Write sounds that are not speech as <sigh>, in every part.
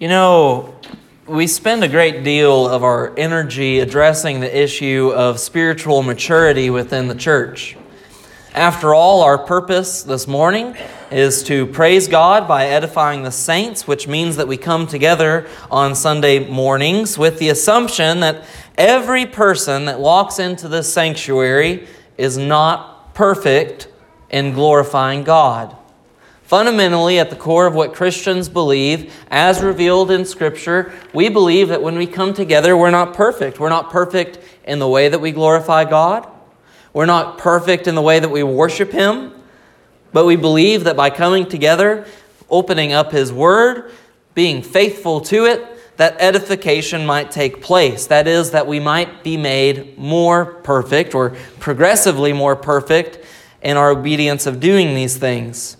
You know, we spend a great deal of our energy addressing the issue of spiritual maturity within the church. After all, our purpose this morning is to praise God by edifying the saints, which means that we come together on Sunday mornings with the assumption that every person that walks into this sanctuary is not perfect in glorifying God. Fundamentally, at the core of what Christians believe, as revealed in Scripture, we believe that when we come together, we're not perfect. We're not perfect in the way that we glorify God. We're not perfect in the way that we worship Him. But we believe that by coming together, opening up His Word, being faithful to it, that edification might take place. That is, that we might be made more perfect or progressively more perfect in our obedience of doing these things.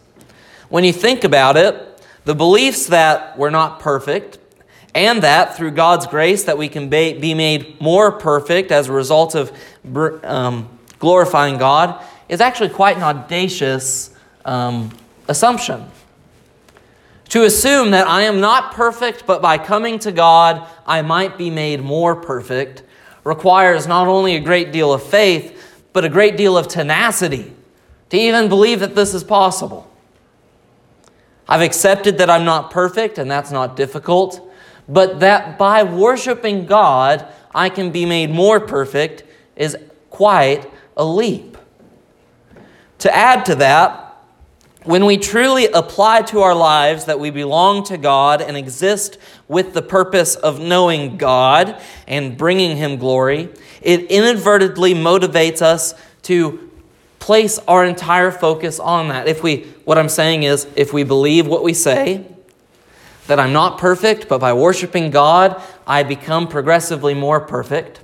When you think about it, the beliefs that we're not perfect and that through God's grace that we can be made more perfect as a result of um, glorifying God is actually quite an audacious um, assumption. To assume that I am not perfect, but by coming to God, I might be made more perfect, requires not only a great deal of faith, but a great deal of tenacity to even believe that this is possible. I've accepted that I'm not perfect, and that's not difficult, but that by worshiping God, I can be made more perfect is quite a leap. To add to that, when we truly apply to our lives that we belong to God and exist with the purpose of knowing God and bringing Him glory, it inadvertently motivates us to place our entire focus on that. If we, what I'm saying is, if we believe what we say, that I'm not perfect, but by worshiping God, I become progressively more perfect.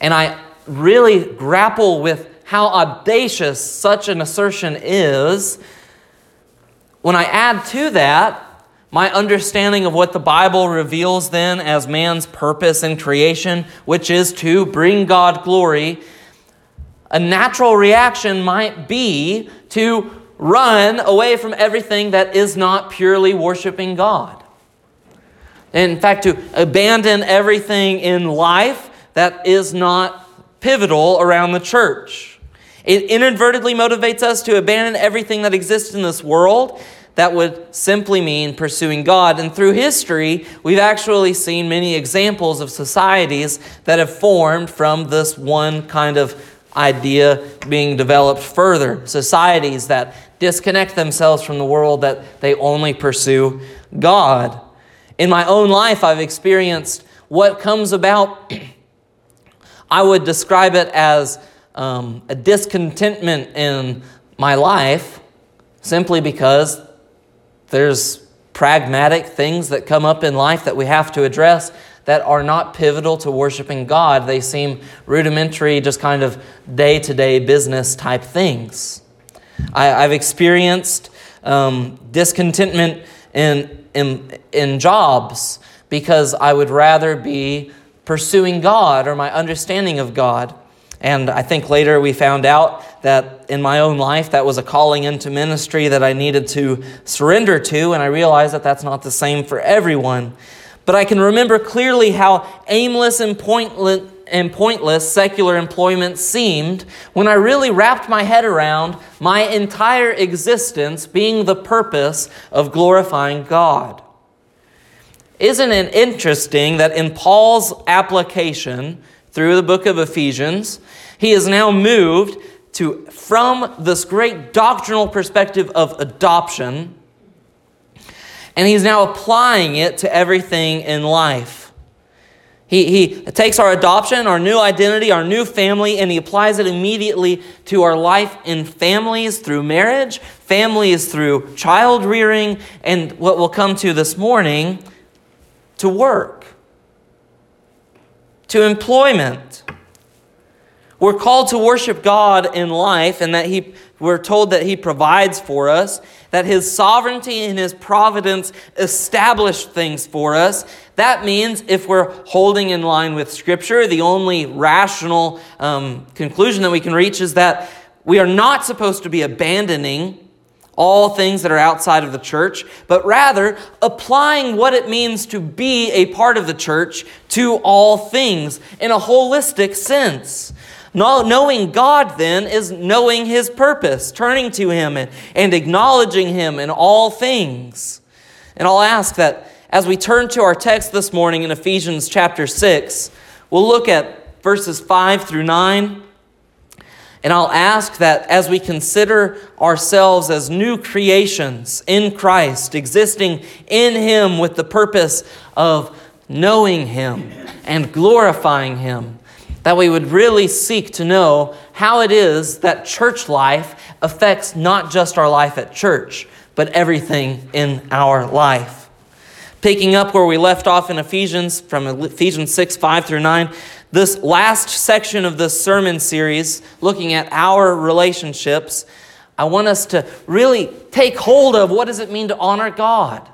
And I really grapple with how audacious such an assertion is. When I add to that my understanding of what the Bible reveals then as man's purpose in creation, which is to bring God glory, a natural reaction might be to run away from everything that is not purely worshiping God. In fact, to abandon everything in life that is not pivotal around the church. It inadvertently motivates us to abandon everything that exists in this world. That would simply mean pursuing God. And through history, we've actually seen many examples of societies that have formed from this one kind of idea being developed further. Societies that disconnect themselves from the world, that they only pursue God. In my own life, I've experienced what comes about. <clears throat> I would describe it as um, a discontentment in my life simply because there's pragmatic things that come up in life that we have to address that are not pivotal to worshiping God. They seem rudimentary, just kind of day to day business type things. I, have experienced um, discontentment in, in, in jobs because I would rather be pursuing God or my understanding of God. And I think later we found out that in my own life, that was a calling into ministry that I needed to surrender to. And I realized that that's not the same for everyone. But I can remember clearly how aimless and pointless, and pointless secular employment seemed when I really wrapped my head around my entire existence being the purpose of glorifying God. Isn't it interesting that in Paul's application through the book of Ephesians, he is now moved to from this great doctrinal perspective of adoption and he's now applying it to everything in life. He, he takes our adoption, our new identity, our new family, and he applies it immediately to our life in families through marriage, families through child rearing, and what we'll come to this morning to work, to employment. We're called to worship God in life, and that he, we're told that He provides for us, that His sovereignty and His providence establish things for us. That means if we're holding in line with Scripture, the only rational um, conclusion that we can reach is that we are not supposed to be abandoning all things that are outside of the church, but rather applying what it means to be a part of the church to all things in a holistic sense. Knowing God, then, is knowing His purpose, turning to Him and, acknowledging Him in all things. And I'll ask that as we turn to our text this morning in Ephesians chapter 6, we'll look at verses 5 through 9. And I'll ask that as we consider ourselves as new creations in Christ, existing in Him with the purpose of knowing Him and glorifying Him, that we would really seek to know how it is that church life affects not just our life at church, but everything in our life. Picking up where we left off in Ephesians, from Ephesians 6 5 through 9, this last section of this sermon series, looking at our relationships, I want us to really take hold of what does it mean to honor God.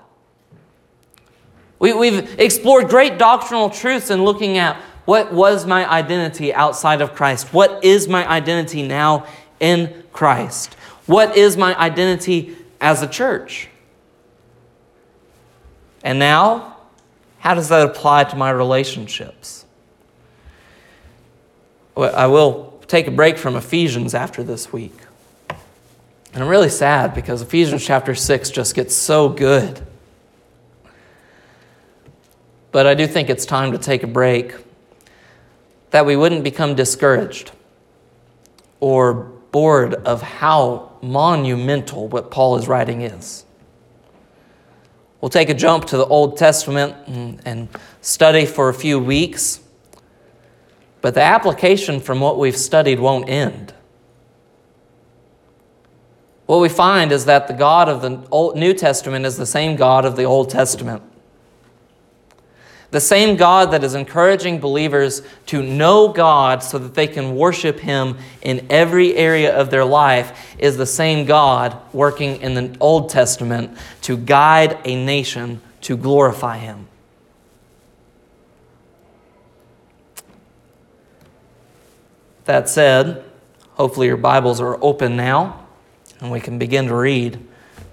We, we've explored great doctrinal truths in looking at what was my identity outside of Christ? What is my identity now in Christ? What is my identity as a church? And now, how does that apply to my relationships? I will take a break from Ephesians after this week. And I'm really sad because Ephesians chapter 6 just gets so good. But I do think it's time to take a break that we wouldn't become discouraged or bored of how monumental what Paul is writing is. We'll take a jump to the Old Testament and, and study for a few weeks but the application from what we've studied won't end. What we find is that the God of the Old, New Testament is the same God of the Old Testament. The same God that is encouraging believers to know God so that they can worship Him in every area of their life is the same God working in the Old Testament to guide a nation to glorify Him. That said, hopefully your Bibles are open now and we can begin to read.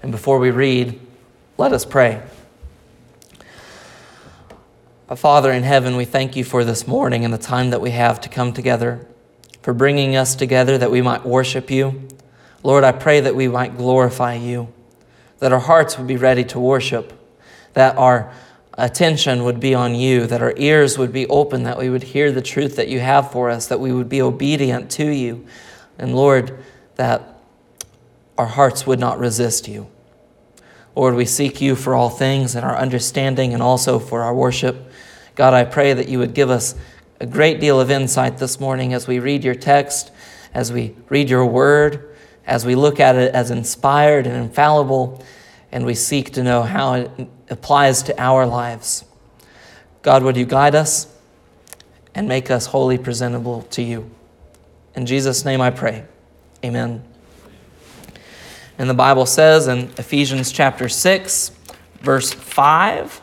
And before we read, let us pray. Father in heaven, we thank you for this morning and the time that we have to come together, for bringing us together that we might worship you. Lord, I pray that we might glorify you, that our hearts would be ready to worship, that our attention would be on you, that our ears would be open, that we would hear the truth that you have for us, that we would be obedient to you. And Lord, that our hearts would not resist you. Lord, we seek you for all things and our understanding and also for our worship. God, I pray that you would give us a great deal of insight this morning as we read your text, as we read your word, as we look at it as inspired and infallible, and we seek to know how it applies to our lives. God, would you guide us and make us wholly presentable to you? In Jesus' name I pray. Amen. And the Bible says in Ephesians chapter 6, verse 5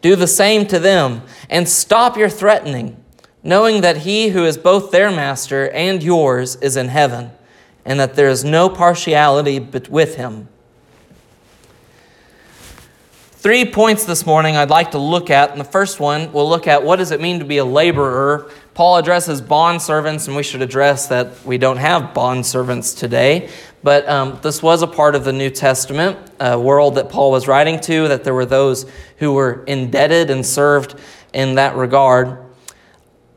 do the same to them, and stop your threatening, knowing that he who is both their master and yours is in heaven and that there is no partiality with him. Three points this morning I'd like to look at. And the first one, we'll look at what does it mean to be a laborer. Paul addresses bond servants, and we should address that we don't have bond servants today. But um, this was a part of the New Testament a world that Paul was writing to, that there were those who were indebted and served in that regard.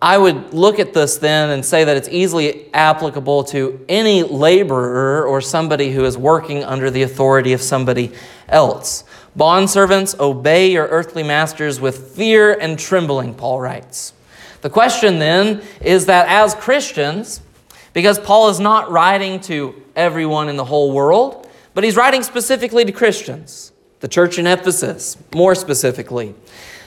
I would look at this then and say that it's easily applicable to any laborer or somebody who is working under the authority of somebody else. Bondservants, obey your earthly masters with fear and trembling, Paul writes. The question then is that as Christians, because Paul is not writing to everyone in the whole world, but he's writing specifically to Christians, the church in Ephesus, more specifically.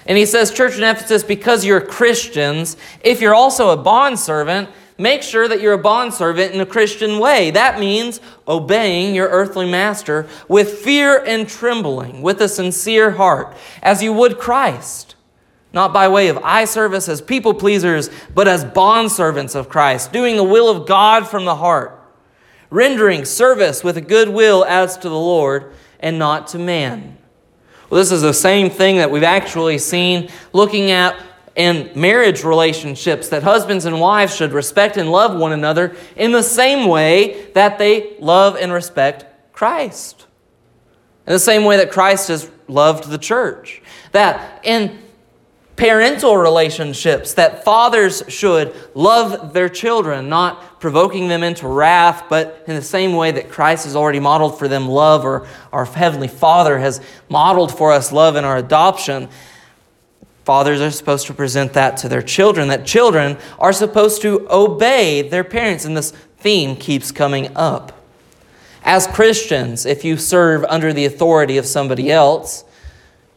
And he says, Church in Ephesus, because you're Christians, if you're also a bondservant, make sure that you're a bondservant in a Christian way. That means obeying your earthly master with fear and trembling, with a sincere heart, as you would Christ. Not by way of eye service as people pleasers, but as bondservants of Christ, doing the will of God from the heart, rendering service with a good will as to the Lord and not to man. Well, this is the same thing that we've actually seen looking at in marriage relationships that husbands and wives should respect and love one another in the same way that they love and respect Christ. In the same way that Christ has loved the church. That in parental relationships, that fathers should love their children, not provoking them into wrath, but in the same way that Christ has already modeled for them love, or our Heavenly Father has modeled for us love in our adoption. Fathers are supposed to present that to their children, that children are supposed to obey their parents. And this theme keeps coming up. As Christians, if you serve under the authority of somebody else,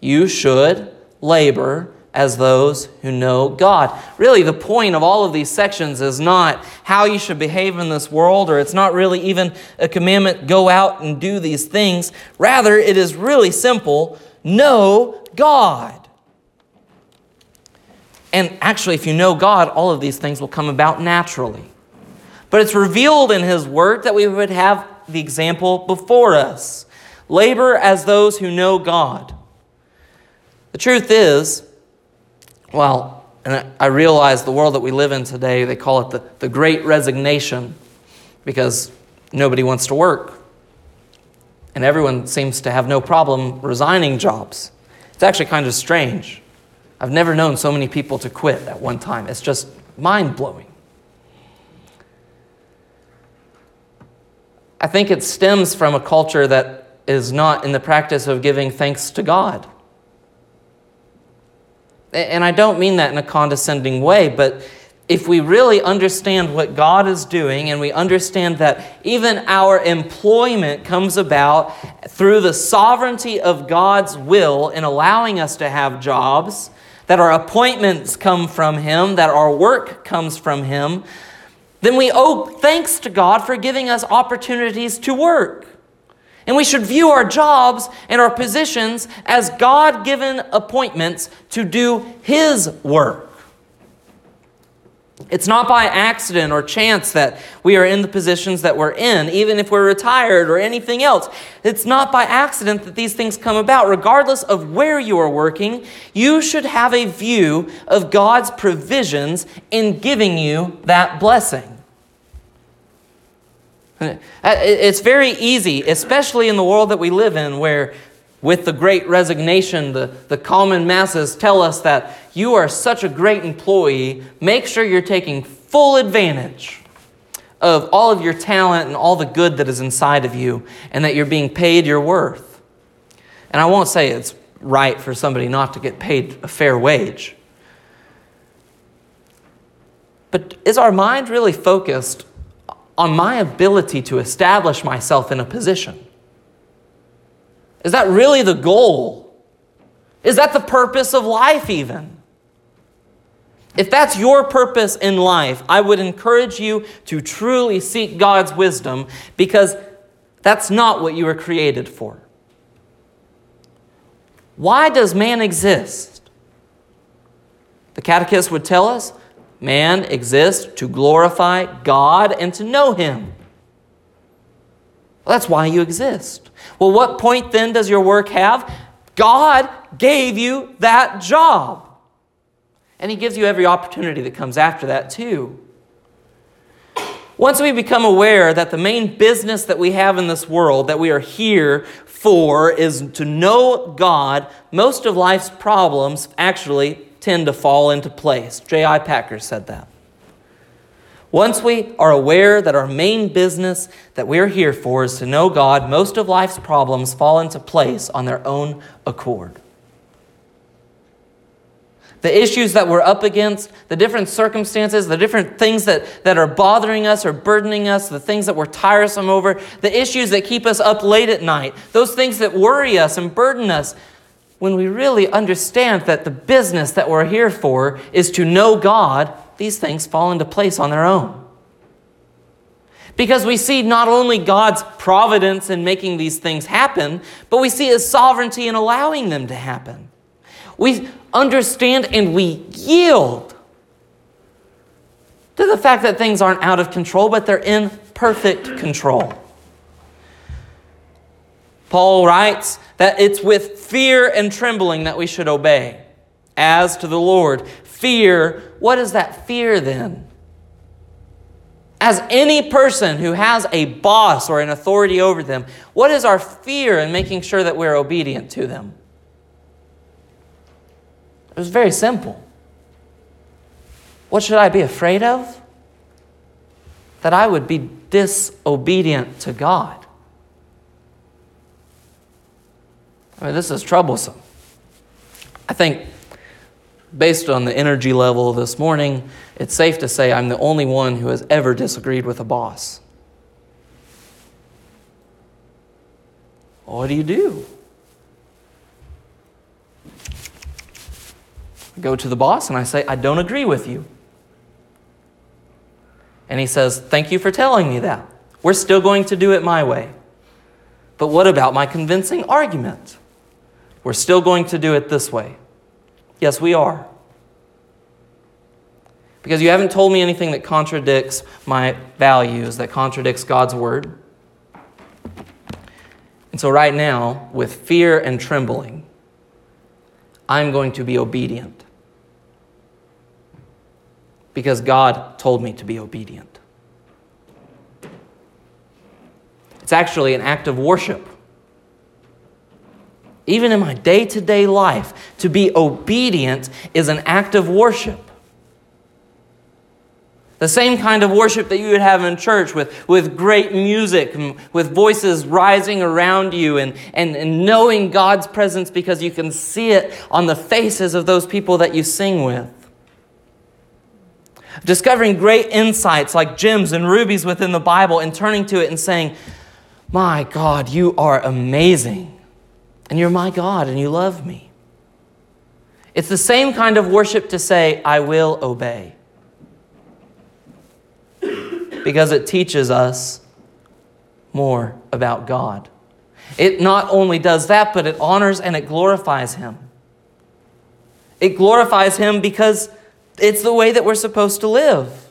you should labor as those who know God. Really, the point of all of these sections is not how you should behave in this world, or it's not really even a commandment, go out and do these things. Rather, it is really simple know God. And actually, if you know God, all of these things will come about naturally. But it's revealed in His Word that we would have the example before us labor as those who know God. The truth is, well, and I realize the world that we live in today, they call it the, the great resignation because nobody wants to work. And everyone seems to have no problem resigning jobs. It's actually kind of strange. I've never known so many people to quit at one time. It's just mind blowing. I think it stems from a culture that is not in the practice of giving thanks to God. And I don't mean that in a condescending way, but if we really understand what God is doing and we understand that even our employment comes about through the sovereignty of God's will in allowing us to have jobs, that our appointments come from Him, that our work comes from Him, then we owe thanks to God for giving us opportunities to work. And we should view our jobs and our positions as God given appointments to do His work. It's not by accident or chance that we are in the positions that we're in, even if we're retired or anything else. It's not by accident that these things come about. Regardless of where you are working, you should have a view of God's provisions in giving you that blessing. Uh, it's very easy, especially in the world that we live in, where with the great resignation, the, the common masses tell us that you are such a great employee, make sure you're taking full advantage of all of your talent and all the good that is inside of you, and that you're being paid your worth. And I won't say it's right for somebody not to get paid a fair wage. But is our mind really focused on my ability to establish myself in a position? Is that really the goal? Is that the purpose of life, even? If that's your purpose in life, I would encourage you to truly seek God's wisdom because that's not what you were created for. Why does man exist? The catechist would tell us man exists to glorify God and to know Him. Well, that's why you exist. Well, what point then does your work have? God gave you that job. And He gives you every opportunity that comes after that, too. Once we become aware that the main business that we have in this world, that we are here for, is to know God, most of life's problems actually tend to fall into place. J.I. Packer said that. Once we are aware that our main business that we're here for is to know God, most of life's problems fall into place on their own accord. the issues that we're up against, the different circumstances, the different things that, that are bothering us or burdening us, the things that we're tiresome over, the issues that keep us up late at night, those things that worry us and burden us, when we really understand that the business that we're here for is to know God, these things fall into place on their own. Because we see not only God's providence in making these things happen, but we see His sovereignty in allowing them to happen. We understand and we yield to the fact that things aren't out of control, but they're in perfect control. Paul writes that it's with fear and trembling that we should obey. As to the Lord, fear, what is that fear then? As any person who has a boss or an authority over them, what is our fear in making sure that we're obedient to them? It was very simple. What should I be afraid of? That I would be disobedient to God. I mean, this is troublesome. I think, based on the energy level this morning, it's safe to say I'm the only one who has ever disagreed with a boss. What do you do? I go to the boss and I say, I don't agree with you. And he says, Thank you for telling me that. We're still going to do it my way. But what about my convincing argument? We're still going to do it this way. Yes, we are. Because you haven't told me anything that contradicts my values, that contradicts God's word. And so, right now, with fear and trembling, I'm going to be obedient because God told me to be obedient. It's actually an act of worship. Even in my day to day life, to be obedient is an act of worship. The same kind of worship that you would have in church with, with great music, with voices rising around you, and, and, and knowing God's presence because you can see it on the faces of those people that you sing with discovering great insights like gems and rubies within the Bible and turning to it and saying, My God, you are amazing. And you're my God and you love me. It's the same kind of worship to say, I will obey. Because it teaches us more about God. It not only does that, but it honors and it glorifies Him. It glorifies Him because it's the way that we're supposed to live.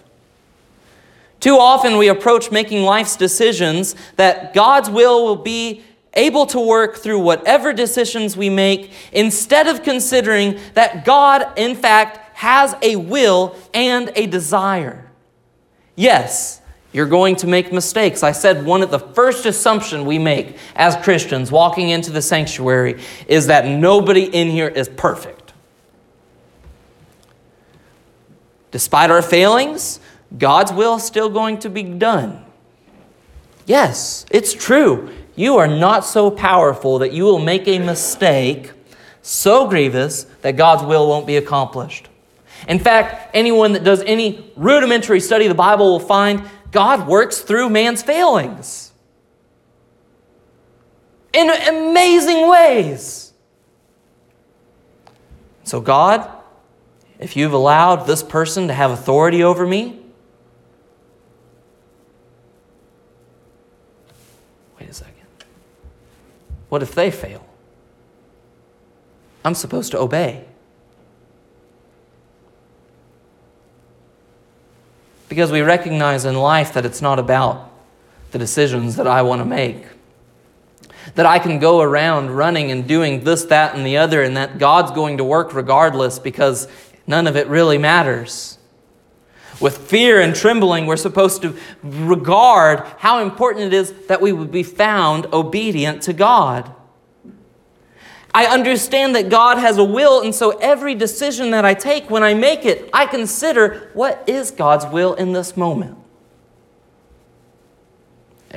Too often we approach making life's decisions that God's will will be able to work through whatever decisions we make instead of considering that God, in fact, has a will and a desire. Yes, you're going to make mistakes. I said one of the first assumption we make as Christians walking into the sanctuary is that nobody in here is perfect. Despite our failings, God's will is still going to be done. Yes, it's true. You are not so powerful that you will make a mistake so grievous that God's will won't be accomplished. In fact, anyone that does any rudimentary study of the Bible will find God works through man's failings in amazing ways. So, God if you've allowed this person to have authority over me, What if they fail? I'm supposed to obey. Because we recognize in life that it's not about the decisions that I want to make that I can go around running and doing this, that, and the other, and that God's going to work regardless because none of it really matters. With fear and trembling, we're supposed to regard how important it is that we would be found obedient to God. I understand that God has a will, and so every decision that I take, when I make it, I consider what is God's will in this moment.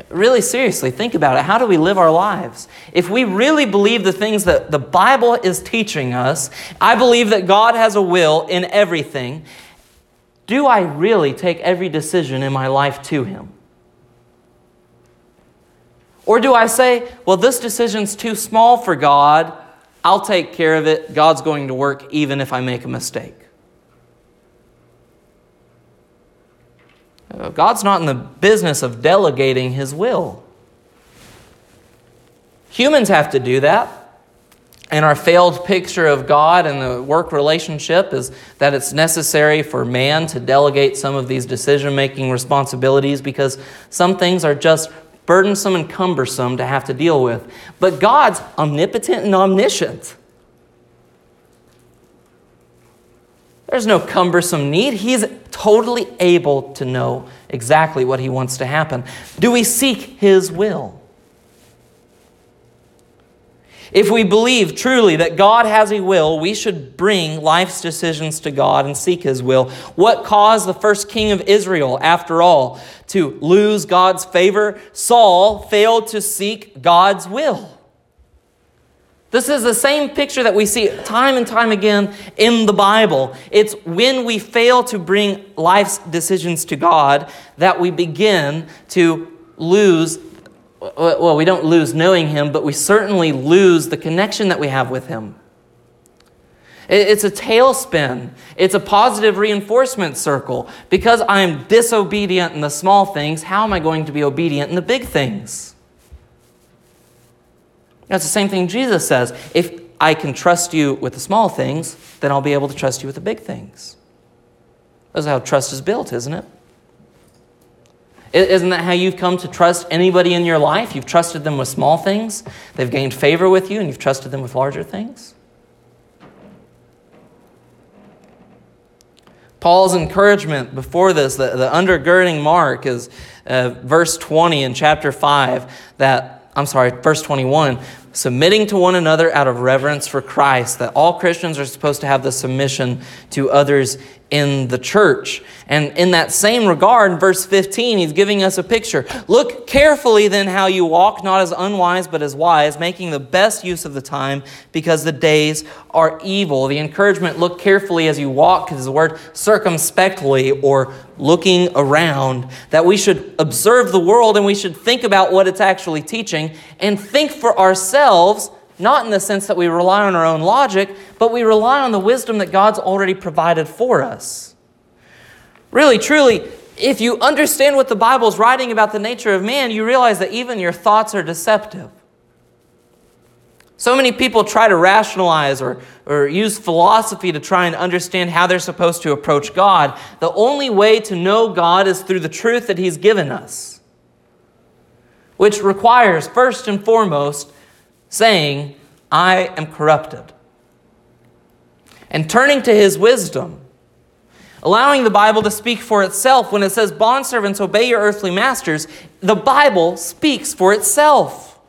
Really seriously, think about it. How do we live our lives? If we really believe the things that the Bible is teaching us, I believe that God has a will in everything. Do I really take every decision in my life to Him? Or do I say, well, this decision's too small for God, I'll take care of it, God's going to work even if I make a mistake? Uh, God's not in the business of delegating His will. Humans have to do that. And our failed picture of God and the work relationship is that it's necessary for man to delegate some of these decision making responsibilities because some things are just burdensome and cumbersome to have to deal with. But God's omnipotent and omniscient. There's no cumbersome need. He's totally able to know exactly what he wants to happen. Do we seek his will? If we believe truly that God has a will, we should bring life's decisions to God and seek His will. What caused the first king of Israel, after all, to lose God's favor? Saul failed to seek God's will. This is the same picture that we see time and time again in the Bible. It's when we fail to bring life's decisions to God that we begin to lose. Well, we don't lose knowing Him, but we certainly lose the connection that we have with Him. It's a tailspin. It's a positive reinforcement circle. Because I am disobedient in the small things, how am I going to be obedient in the big things? That's the same thing Jesus says. If I can trust you with the small things, then I'll be able to trust you with the big things. That's how trust is built, isn't it? Isn't that how you've come to trust anybody in your life? You've trusted them with small things, they've gained favor with you, and you've trusted them with larger things? Paul's encouragement before this, the, the undergirding mark, is uh, verse 20 in chapter 5 that I'm sorry, verse 21, submitting to one another out of reverence for Christ, that all Christians are supposed to have the submission to others in the church. And in that same regard, verse 15, he's giving us a picture. Look carefully then how you walk, not as unwise, but as wise, making the best use of the time, because the days are evil. The encouragement, look carefully as you walk, is the word circumspectly or looking around, that we should observe the world and we should think about what it's actually teaching and think for ourselves not in the sense that we rely on our own logic, but we rely on the wisdom that God's already provided for us. Really, truly, if you understand what the Bible's writing about the nature of man, you realize that even your thoughts are deceptive. So many people try to rationalize or, or use philosophy to try and understand how they're supposed to approach God. The only way to know God is through the truth that He's given us, which requires, first and foremost, saying, I am corrupted. And turning to his wisdom, allowing the Bible to speak for itself. When it says, Bondservants, obey your earthly masters, the Bible speaks for itself.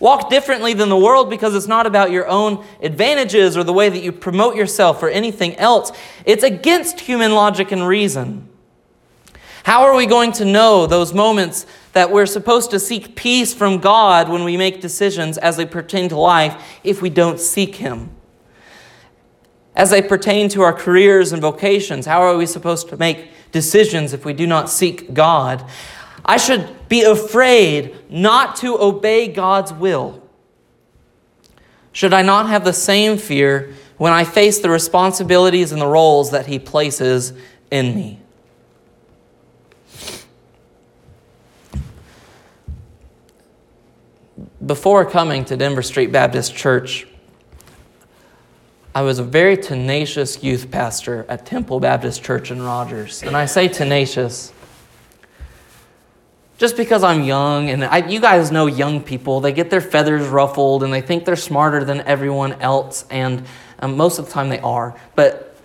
Walk differently than the world because it's not about your own advantages or the way that you promote yourself or anything else. It's against human logic and reason. How are we going to know those moments that we're supposed to seek peace from God when we make decisions as they pertain to life if we don't seek Him? As they pertain to our careers and vocations, how are we supposed to make decisions if we do not seek God? I should be afraid not to obey God's will. Should I not have the same fear when I face the responsibilities and the roles that He places in me? Before coming to Denver Street Baptist Church, I was a very tenacious youth pastor at Temple Baptist Church in Rogers. And I say tenacious just because I'm young, and I, you guys know young people, they get their feathers ruffled and they think they're smarter than everyone else, and um, most of the time they are. But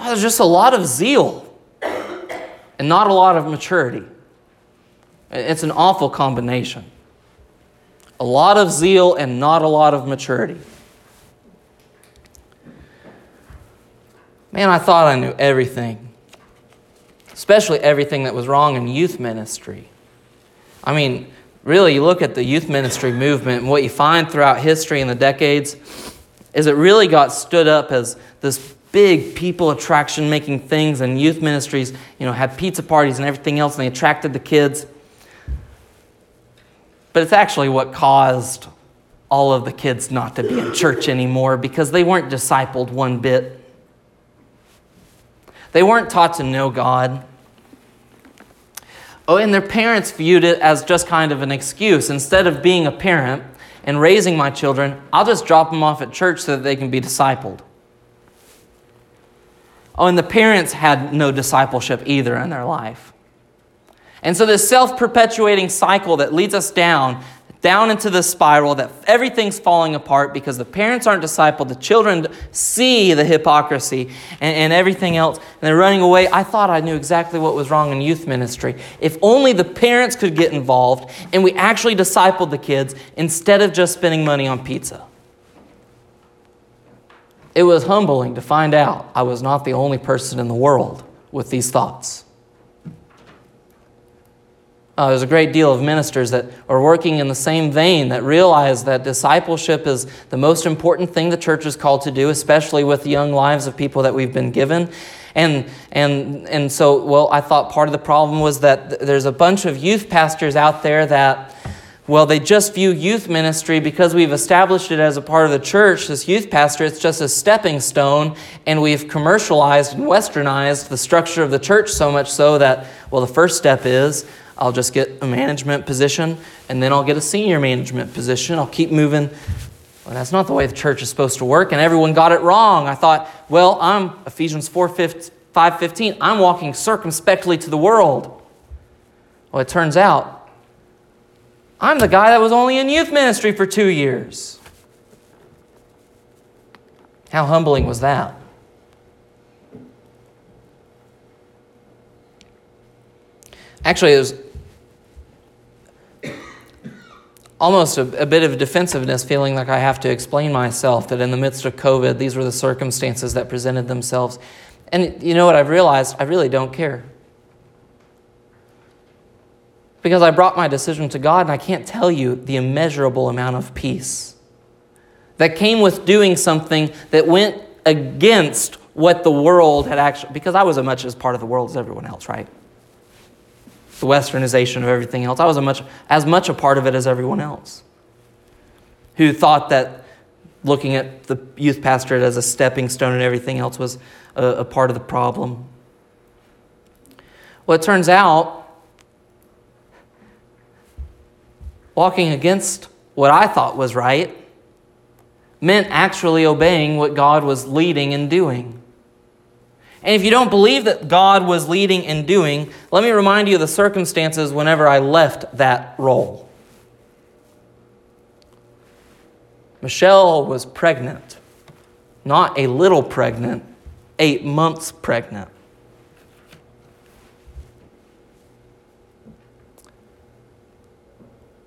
there's just a lot of zeal and not a lot of maturity. It's an awful combination. A lot of zeal and not a lot of maturity. Man, I thought I knew everything. especially everything that was wrong in youth ministry. I mean, really, you look at the youth ministry movement and what you find throughout history in the decades is it really got stood up as this big people attraction making things and youth ministries you know had pizza parties and everything else and they attracted the kids but it's actually what caused all of the kids not to be in church anymore because they weren't discipled one bit. They weren't taught to know god. Oh and their parents viewed it as just kind of an excuse. Instead of being a parent and raising my children i'll just drop them off at church so that they can be discipled. Oh, and the parents had no discipleship either in their life. And so, this self perpetuating cycle that leads us down, down into the spiral that everything's falling apart because the parents aren't discipled, the children see the hypocrisy and, and everything else, and they're running away. I thought I knew exactly what was wrong in youth ministry. If only the parents could get involved and we actually discipled the kids instead of just spending money on pizza. It was humbling to find out I was not the only person in the world with these thoughts. Uh, there's a great deal of ministers that are working in the same vein that realize that discipleship is the most important thing the church is called to do, especially with the young lives of people that we've been given. And, and, and so, well, I thought part of the problem was that th- there's a bunch of youth pastors out there that well, they just view youth ministry because we've established it as a part of the church, this youth pastor, it's just a stepping stone, and we've commercialized and westernized the structure of the church so much so that, well, the first step is I'll just get a management position, and then I'll get a senior management position. I'll keep moving. Well, that's not the way the church is supposed to work, and everyone got it wrong. I thought, well, I'm Ephesians 4 5 15, I'm walking circumspectly to the world. Well, it turns out I'm the guy that was only in youth ministry for two years. How humbling was that? Actually, it was almost a, a, bit of defensiveness, feeling like I have to explain myself that in the midst of COVID, these were the circumstances that presented themselves. And you know what I've realized? I really don't care because I brought my decision to God, and I can't tell you the immeasurable amount of peace that came with doing something that went against what the world had actually, because I was as much as part of the world as everyone else, right? The westernization of everything else. I was much, as much a part of it as everyone else who thought that looking at the youth pastorate as a stepping stone and everything else was a, a part of the problem. Well, it turns out walking against what I thought was right meant actually obeying what God was leading and doing. And if you don't believe that God was leading and doing, let me remind you of the circumstances whenever I left that role. Michelle was pregnant, not a little pregnant, eight months pregnant.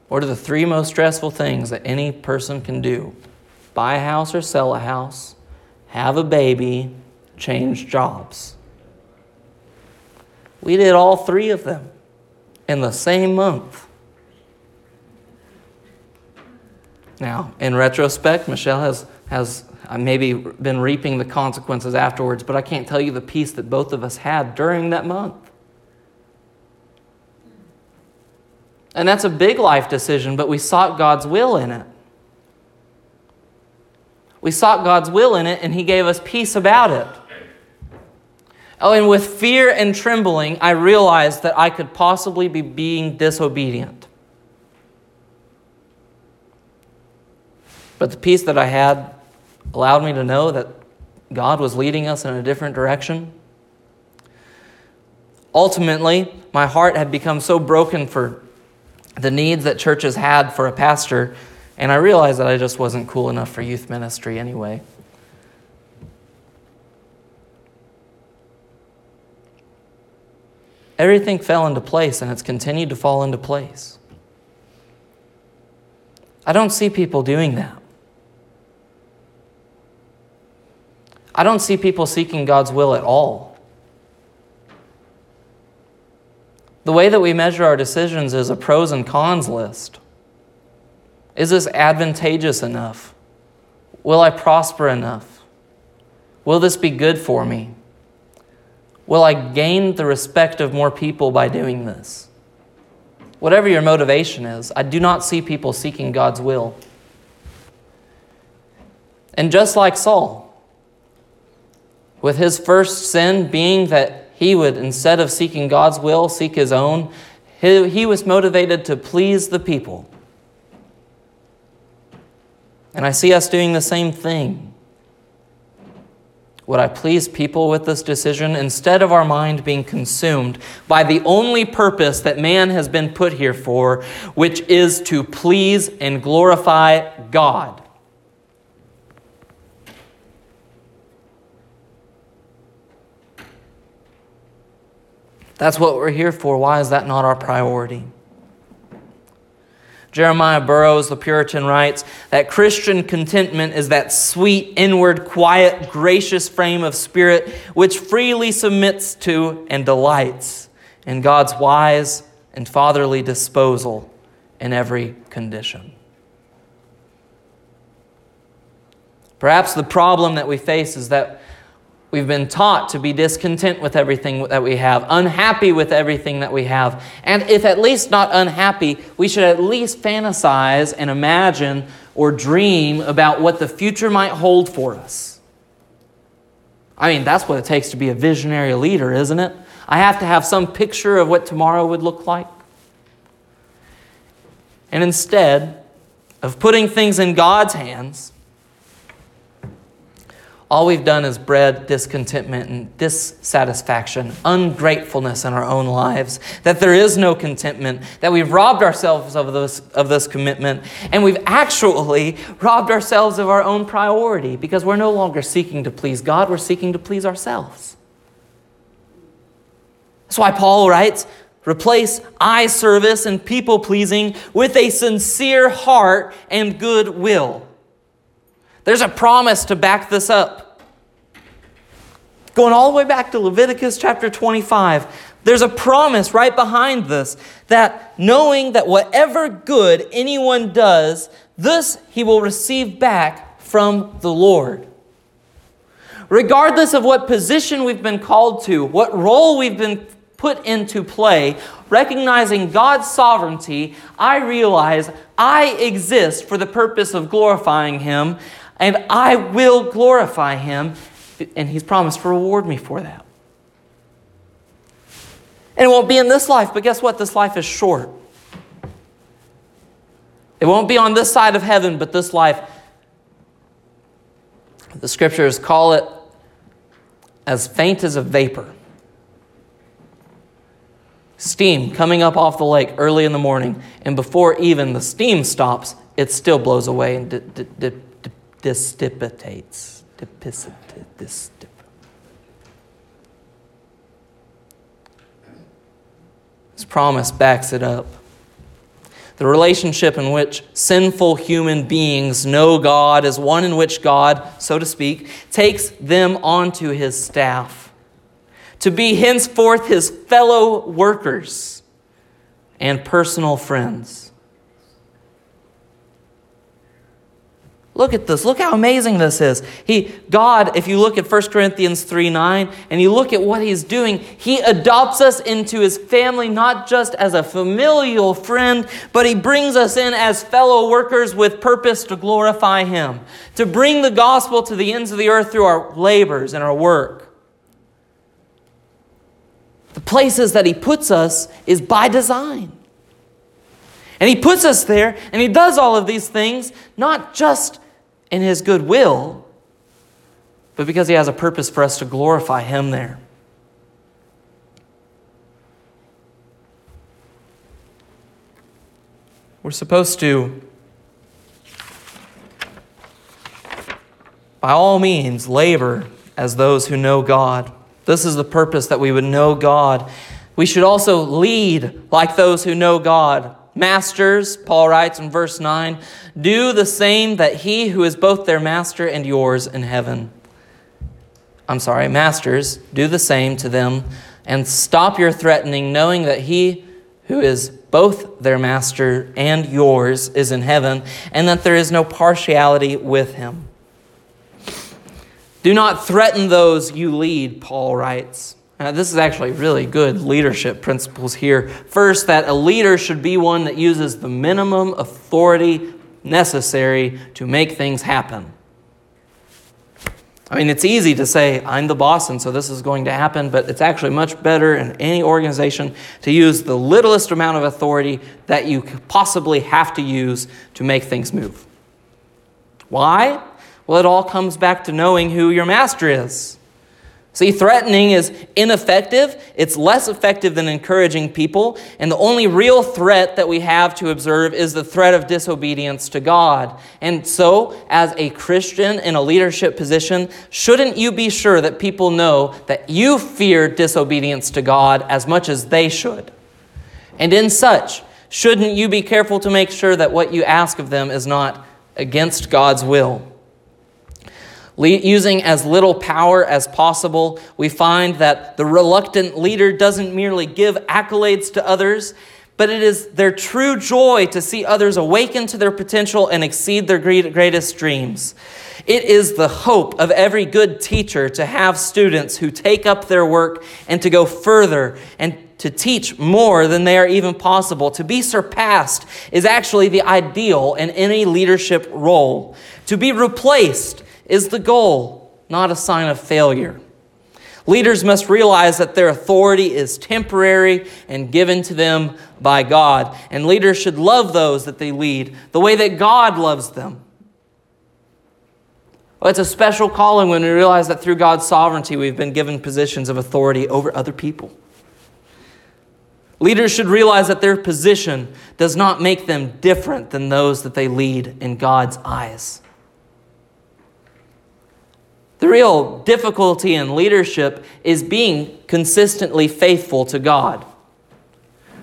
What are the three most stressful things that any person can do? Buy a house or sell a house, have a baby, change jobs. We did all three of them in the same month. Now, in retrospect, Michelle has, has uh, maybe been reaping the consequences afterwards, but I can't tell you the peace that both of us had during that month. And that's a big life decision, but we sought God's will in it. We sought God's will in it, and He gave us peace about it. Oh, and with fear and trembling, I realized that I could possibly be being disobedient. But the peace that I had allowed me to know that God was leading us in a different direction. Ultimately, my heart had become so broken for the needs that churches had for a pastor, and I realized that I just wasn't cool enough for youth ministry anyway. Everything fell into place, and it's continued to fall into place. I don't see people doing that. I don't see people seeking God's will at all. The way that we measure our decisions is a pros and cons list. Is this advantageous enough? Will I prosper enough? Will this be good for me? Will I gain the respect of more people by doing this? Whatever your motivation is, I do not see people seeking God's will. And just like Saul, with his first sin being that he would, instead of seeking God's will, seek his own, he, he was motivated to please the people. And I see us doing the same thing. Would I please people with this decision instead of our mind being consumed by the only purpose that man has been put here for, which is to please and glorify God? That's what we're here for. Why is that not our priority? Jeremiah Burroughs, the Puritan, writes that Christian contentment is that sweet, inward, quiet, gracious frame of spirit which freely submits to and delights in God's wise and fatherly disposal in every condition. Perhaps the problem that we face is that We've been taught to be discontent with everything that we have, unhappy with everything that we have. And if at least not unhappy, we should at least fantasize and imagine or dream about what the future might hold for us. I mean, that's what it takes to be a visionary leader, isn't it? I have to have some picture of what tomorrow would look like. And instead of putting things in God's hands, all we've done is bred discontentment and dissatisfaction, ungratefulness in our own lives, that there is no contentment, that we've robbed ourselves of this, of this commitment, and we've actually robbed ourselves of our own priority because we're no longer seeking to please God, we're seeking to please ourselves. That's why Paul writes, Replace eye service and people pleasing with a sincere heart and good will. There's a promise to back this up. Going all the way back to Leviticus chapter 25, there's a promise right behind this that knowing that whatever good anyone does, this he will receive back from the Lord. Regardless of what position we've been called to, what role we've been put into play, recognizing God's sovereignty, I realize I exist for the purpose of glorifying Him, and I will glorify him. And he's promised to reward me for that. And it won't be in this life, but guess what? This life is short. It won't be on this side of heaven, but this life, the scriptures call it as faint as a vapor. Steam coming up off the lake early in the morning, and before even the steam stops, it still blows away and dissipates. This promise backs it up. The relationship in which sinful human beings know God is one in which God, so to speak, takes them onto his staff to be henceforth his fellow workers and personal friends. Look at this. Look how amazing this is. He, God, if you look at 1 Corinthians 3 9, and you look at what He's doing, He adopts us into His family not just as a familial friend, but He brings us in as fellow workers with purpose to glorify Him, to bring the gospel to the ends of the earth through our labors and our work. The places that He puts us is by design. And He puts us there, and He does all of these things not just in His goodwill, but because He has a purpose for us to glorify Him there. We're supposed to, by all means, labor as those who know God. This is the purpose that we would know God. We should also lead like those who know God. Masters, Paul writes in verse 9, do the same that he who is both their master and yours in heaven. I'm sorry, masters, do the same to them and stop your threatening, knowing that he who is both their master and yours is in heaven, and that there is no partiality with him. Do not threaten those you lead, Paul writes. Now, this is actually really good leadership principles here. First, that a leader should be one that uses the minimum authority necessary to make things happen. I mean, it's easy to say, I'm the boss, and so this is going to happen, but it's actually much better in any organization to use the littlest amount of authority that you possibly have to use to make things move. Why? Well, it all comes back to knowing who your master is. See, threatening is ineffective. It's less effective than encouraging people. And the only real threat that we have to observe is the threat of disobedience to God. And so, as a Christian in a leadership position, shouldn't you be sure that people know that you fear disobedience to God as much as they should? And in such, shouldn't you be careful to make sure that what you ask of them is not against God's will? Using as little power as possible, we find that the reluctant leader doesn't merely give accolades to others, but it is their true joy to see others awaken to their potential and exceed their greatest dreams. It is the hope of every good teacher to have students who take up their work and to go further and to teach more than they are even possible. To be surpassed is actually the ideal in any leadership role. To be replaced is the goal, not a sign of failure. Leaders must realize that their authority is temporary and given to them by God. And leaders should love those that they lead the way that God loves them. Well, it's a special calling when we realize that through God's sovereignty, we've been given positions of authority over other people. Leaders should realize that their position does not make them different than those that they lead in God's eyes. The real difficulty in leadership is being consistently faithful to God.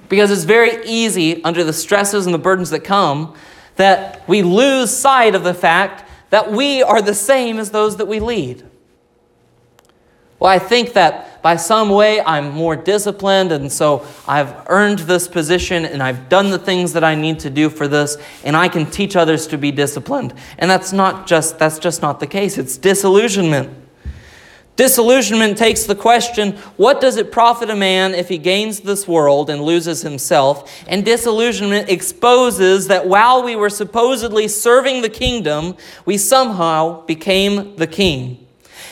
Because it's very easy, under the stresses and the burdens that come, that we lose sight of the fact that we are the same as those that we lead. Well, I think that by some way I'm more disciplined, and so I've earned this position and I've done the things that I need to do for this, and I can teach others to be disciplined. And that's not just that's just not the case. It's disillusionment. Disillusionment takes the question, what does it profit a man if he gains this world and loses himself? And disillusionment exposes that while we were supposedly serving the kingdom, we somehow became the king.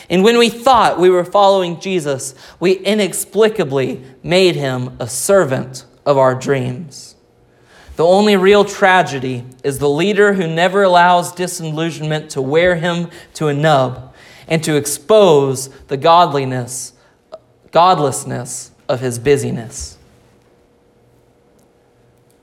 And when we thought we were following Jesus, we inexplicably made him a servant of our dreams. The only real tragedy is the leader who never allows disillusionment to wear him to a nub and to expose the godliness, godlessness of his busyness.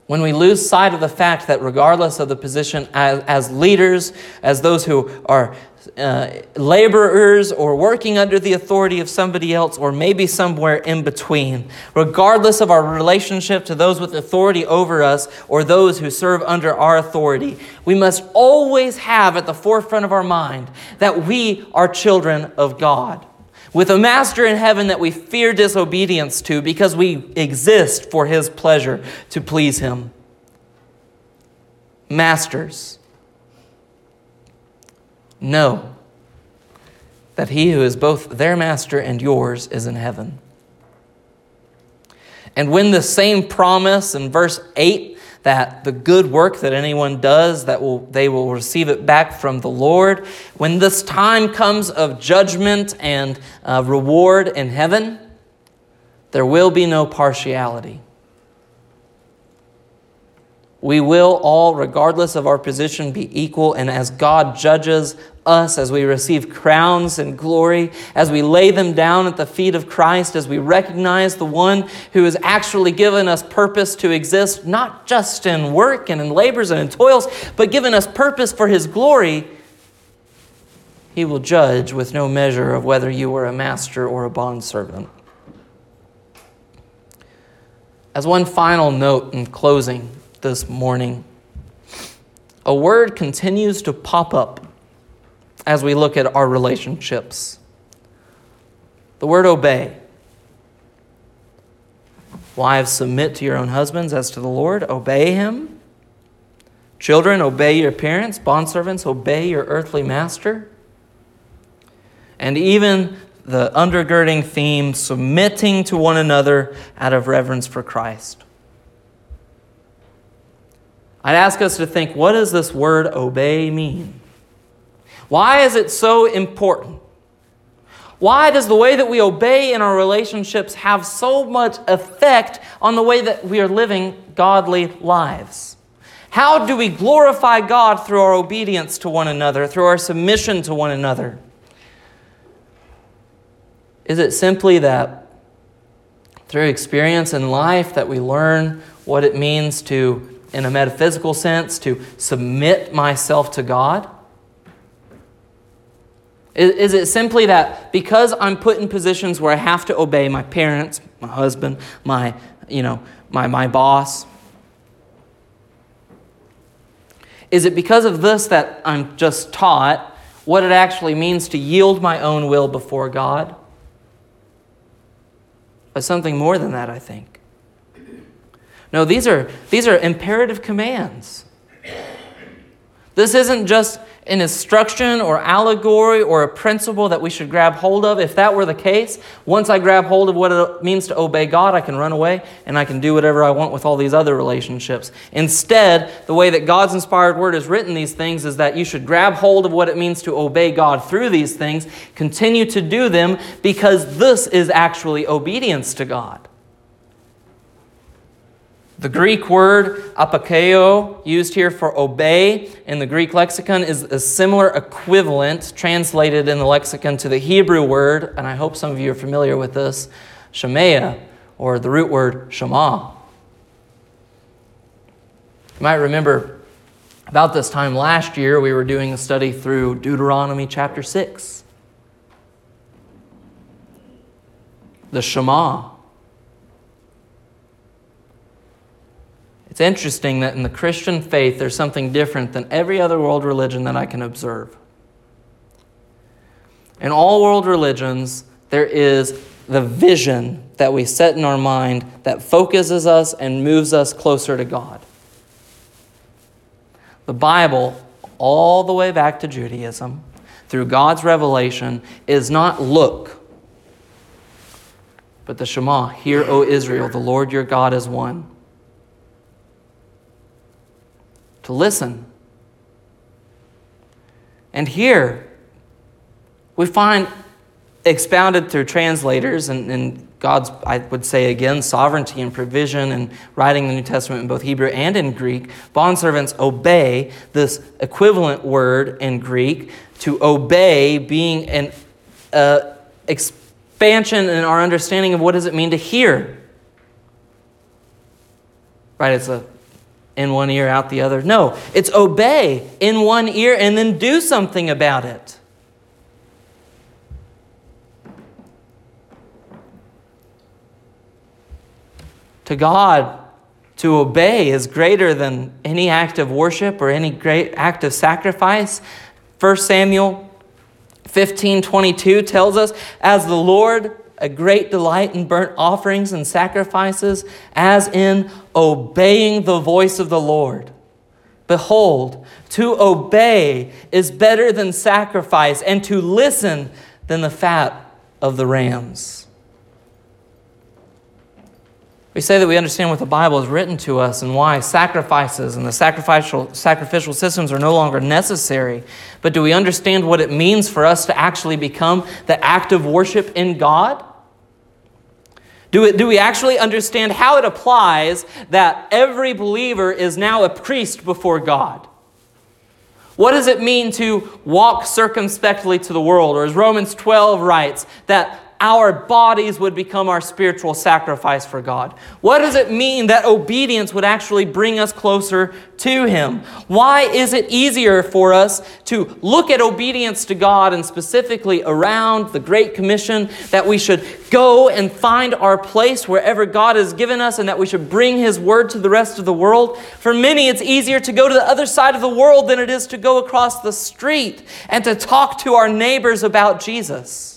When we lose sight of the fact that, regardless of the position as, as leaders, as those who are uh, laborers or working under the authority of somebody else, or maybe somewhere in between. Regardless of our relationship to those with authority over us or those who serve under our authority, we must always have at the forefront of our mind that we are children of God. With a master in heaven that we fear disobedience to because we exist for his pleasure to please him. Masters know that he who is both their master and yours is in heaven. And when the same promise in verse 8 that the good work that anyone does that will they will receive it back from the Lord when this time comes of judgment and uh, reward in heaven there will be no partiality we will all, regardless of our position, be equal. And as God judges us, as we receive crowns and glory, as we lay them down at the feet of Christ, as we recognize the one who has actually given us purpose to exist, not just in work and in labors and in toils, but given us purpose for his glory, he will judge with no measure of whether you were a master or a bondservant. As one final note in closing, this morning, a word continues to pop up as we look at our relationships. The word obey. Wives, submit to your own husbands as to the Lord, obey him. Children, obey your parents. Bondservants, obey your earthly master. And even the undergirding theme, submitting to one another out of reverence for Christ. I'd ask us to think what does this word obey mean? Why is it so important? Why does the way that we obey in our relationships have so much effect on the way that we are living godly lives? How do we glorify God through our obedience to one another, through our submission to one another? Is it simply that through experience in life that we learn what it means to, in a metaphysical sense, to submit myself to God? Is, it simply that because I'm put in positions where I have to obey my parents, my husband, my, you know, my, my boss? Is it because of this that I'm just taught what it actually means to yield my own will before God? But something more than that, I think. No, these are, these are imperative commands. This isn't just an instruction or allegory or a principle that we should grab hold of. If that were the case, once I grab hold of what it means to obey God, I can run away and I can do whatever I want with all these other relationships. Instead, the way that God's inspired word has written these things is that you should grab hold of what it means to obey God through these things, continue to do them because this is actually obedience to God. The Greek word apokeo, used here for obey in the Greek lexicon, is a similar equivalent translated in the lexicon to the Hebrew word, and I hope some of you are familiar with this, shemaya, or the root word shema. You might remember about this time last year, we were doing a study through Deuteronomy chapter 6. The Shema. It's interesting that in the Christian faith, there's something different than every other world religion that I can observe. In all world religions, there is the vision that we set in our mind that focuses us and moves us closer to God. The Bible, all the way back to Judaism, through God's revelation, is not look, but the Shema, Hear, O Israel, the Lord your God is one to listen. And here, we find expounded through translators and, and, God's, I would say again, sovereignty and provision and writing the New Testament in both Hebrew and in Greek. Bondservants obey this equivalent word in Greek to obey being an uh, expansion in our understanding of what does it mean to hear. Right? It's a in one ear, out the other. No, it's obey in one ear and then do something about it. To God, to obey is greater than any act of worship or any great act of sacrifice. 1 Samuel 15 22 tells us, As the Lord a great delight in burnt offerings and sacrifices, as in obeying the voice of the Lord. Behold, to obey is better than sacrifice, and to listen than the fat of the rams. We say that we understand what the Bible has written to us and why sacrifices and the sacrificial, sacrificial systems are no longer necessary. But do we understand what it means for us to actually become the act of worship in God? Do, it, do we actually understand how it applies that every believer is now a priest before God? What does it mean to walk circumspectly to the world? Or as Romans 12 writes, that our bodies would become our spiritual sacrifice for God? What does it mean that obedience would actually bring us closer to Him? Why is it easier for us to look at obedience to God and specifically around the Great Commission that we should go and find our place wherever God has given us and that we should bring His word to the rest of the world? For many, it's easier to go to the other side of the world than it is to go across the street and to talk to our neighbors about Jesus.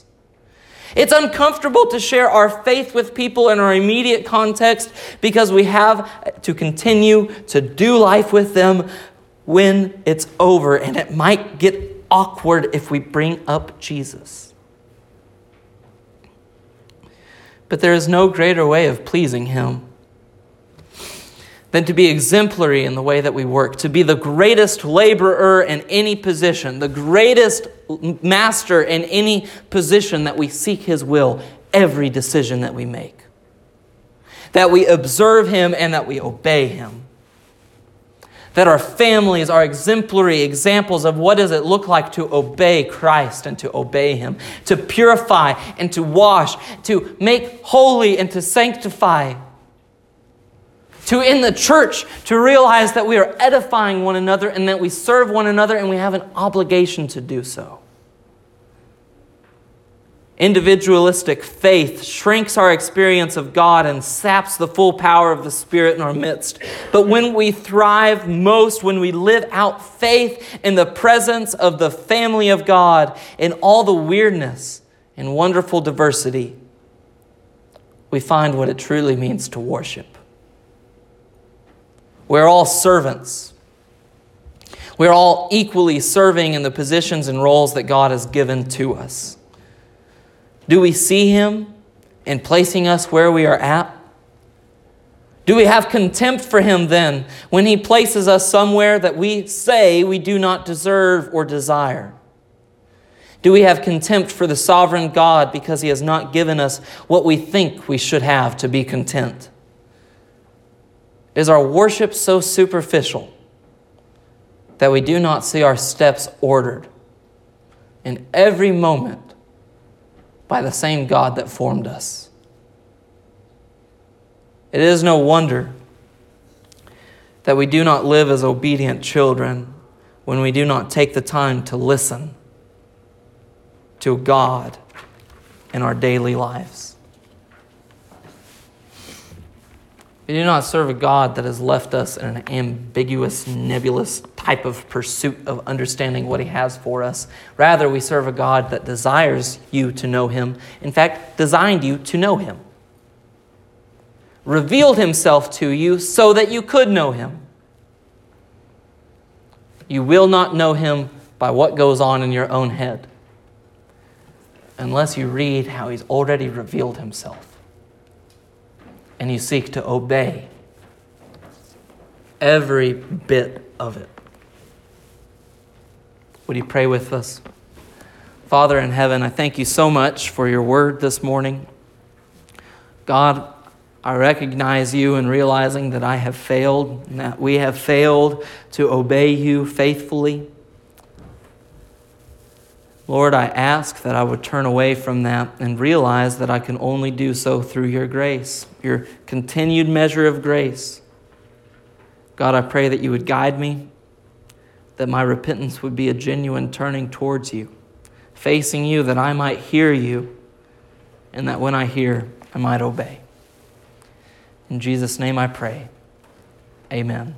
It's uncomfortable to share our faith with people in our immediate context because we have to continue to do life with them when it's over, and it might get awkward if we bring up Jesus. But there is no greater way of pleasing Him than to be exemplary in the way that we work, to be the greatest laborer in any position, the greatest master in any position that we seek His will, every decision that we make. That we observe Him and that we obey Him. That our families are exemplary examples of what does it look like to obey Christ and to obey Him, to purify and to wash, to make holy and to sanctify to in the church to realize that we are edifying one another and that we serve one another and we have an obligation to do so. Individualistic faith shrinks our experience of God and saps the full power of the Spirit in our midst. But when we thrive most, when we live out faith in the presence of the family of God in all the weirdness and wonderful diversity, we find what it truly means to worship. We're all servants. We're all equally serving in the positions and roles that God has given to us. Do we see Him in placing us where we are at? Do we have contempt for Him then when He places us somewhere that we say we do not deserve or desire? Do we have contempt for the sovereign God because He has not given us what we think we should have to be content? Is our worship so superficial that we do not see our steps ordered in every moment by the same God that formed us? It is no wonder that we do not live as obedient children when we do not take the time to listen to God in our daily lives. We do not serve a God that has left us in an ambiguous, nebulous type of pursuit of understanding what He has for us. Rather, we serve a God that desires you to know Him, in fact, designed you to know Him, revealed Himself to you so that you could know Him. You will not know Him by what goes on in your own head unless you read how He's already revealed Himself and you seek to obey every bit of it. Would you pray with us? Father in heaven, I thank you so much for your word this morning. God, I recognize you in realizing that I have failed, and that we have failed to obey you faithfully. Lord, I ask that I would turn away from that and realize that I can only do so through your grace, your continued measure of grace. God, I pray that you would guide me, that my repentance would be a genuine turning towards you, facing you, that I might hear you, and that when I hear, I might obey. In Jesus' name I pray. Amen.